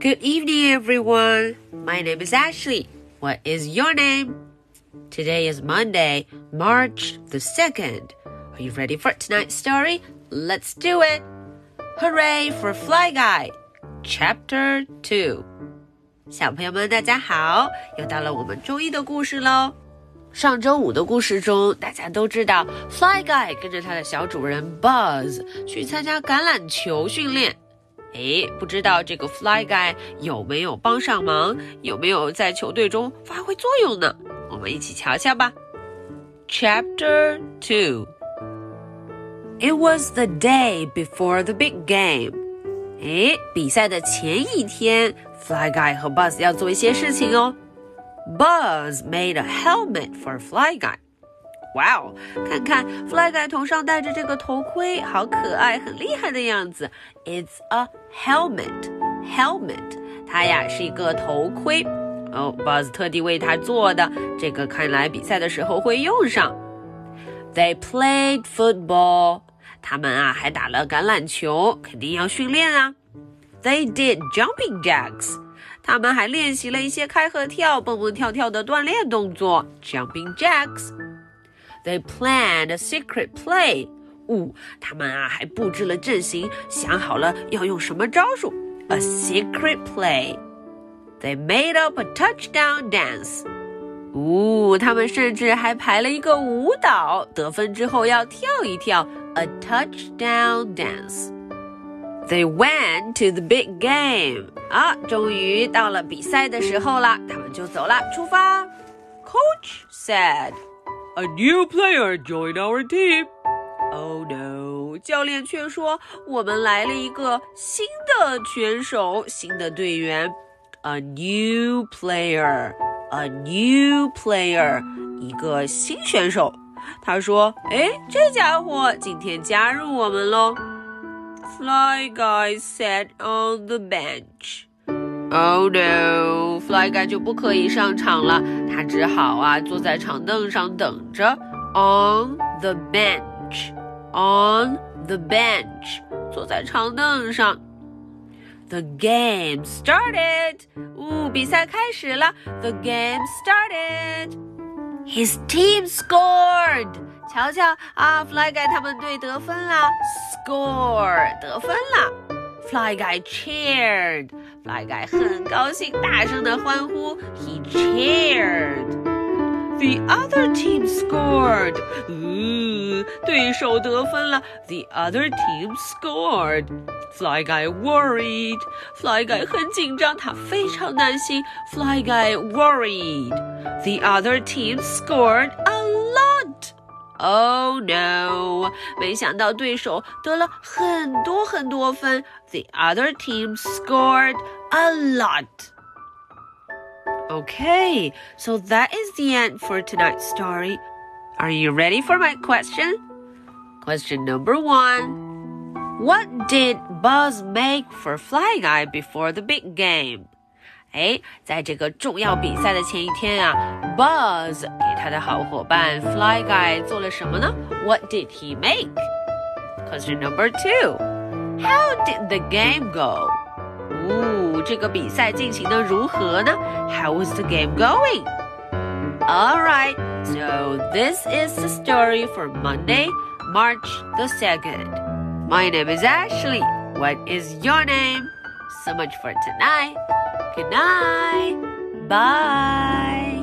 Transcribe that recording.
Good evening, everyone. My name is Ashley. What is your name? Today is Monday, March the 2nd. Are you ready for tonight's story? Let's do it. Hooray for Fly Guy, Chapter 2. 小朋友们，大家好！又到了我们周一的故事喽。上周五的故事中，大家都知道，Fly Guy 跟着他的小主人 Buzz 去参加橄榄球训练。 诶，不知道这个 Fly Guy 有没有帮上忙，有没有在球队中发挥作用呢？我们一起瞧瞧吧。Chapter Two. It was the day before the big game. 诶，比赛的前一天，Fly Guy 和 Buzz 要做一些事情哦。Buzz made a helmet for Fly Guy. 哇哦，看看 Fly Guy 头上戴着这个头盔，好可爱，很厉害的样子。It's a helmet, helmet，它呀是一个头盔。哦，Buzz 特地为他做的，这个看来比赛的时候会用上。They played football，他们啊还打了橄榄球，肯定要训练啊。They did jumping jacks，他们还练习了一些开合跳、蹦蹦跳跳的锻炼动作，jumping jacks。They planned a secret play。呜，他们啊还布置了阵型，想好了要用什么招数。A secret play。They made up a touchdown dance。呜，他们甚至还排了一个舞蹈，得分之后要跳一跳。A touchdown dance。They went to the big game。啊，终于到了比赛的时候了，他们就走了，出发。Coach said。 A new player joined our team. Oh no！教练却说我们来了一个新的选手，新的队员。A new player, a new player，一个新选手。他说：“哎，这家伙今天加入我们喽。” Fly guy sat on the bench. Oh no! Fly Guy 就不可以上场了，他只好啊坐在长凳上等着。On the bench, on the bench，坐在长凳上。The game started. 呜，比赛开始了。The game started. His team scored. 瞧瞧啊，Fly Guy 他们队得分了。Score，得分了。 Fly Guy cheered. Fly Guy 很高兴，大声的欢呼。He cheered. The other team scored. 嗯，对手得分了。The other team scored. Fly Guy worried. Fly Guy 很紧张，他非常担心。Fly Guy worried. The other team scored a lot. Oh no！没想到对手得了很多很多分。The other team scored a lot. Okay, so that is the end for tonight's story. Are you ready for my question? Question number one What did Buzz make for Fly Guy before the big game? 哎，在这个重要比赛的前一天啊，Buzz 给他的好伙伴 Fly Guy 做了什么呢？What did he make? Question number two. How did the game go? 哦，这个比赛进行的如何呢？How was the game going? All right, so this is the story for Monday, March the 2nd. My name is Ashley. What is your name? So much for tonight. Good night. Bye.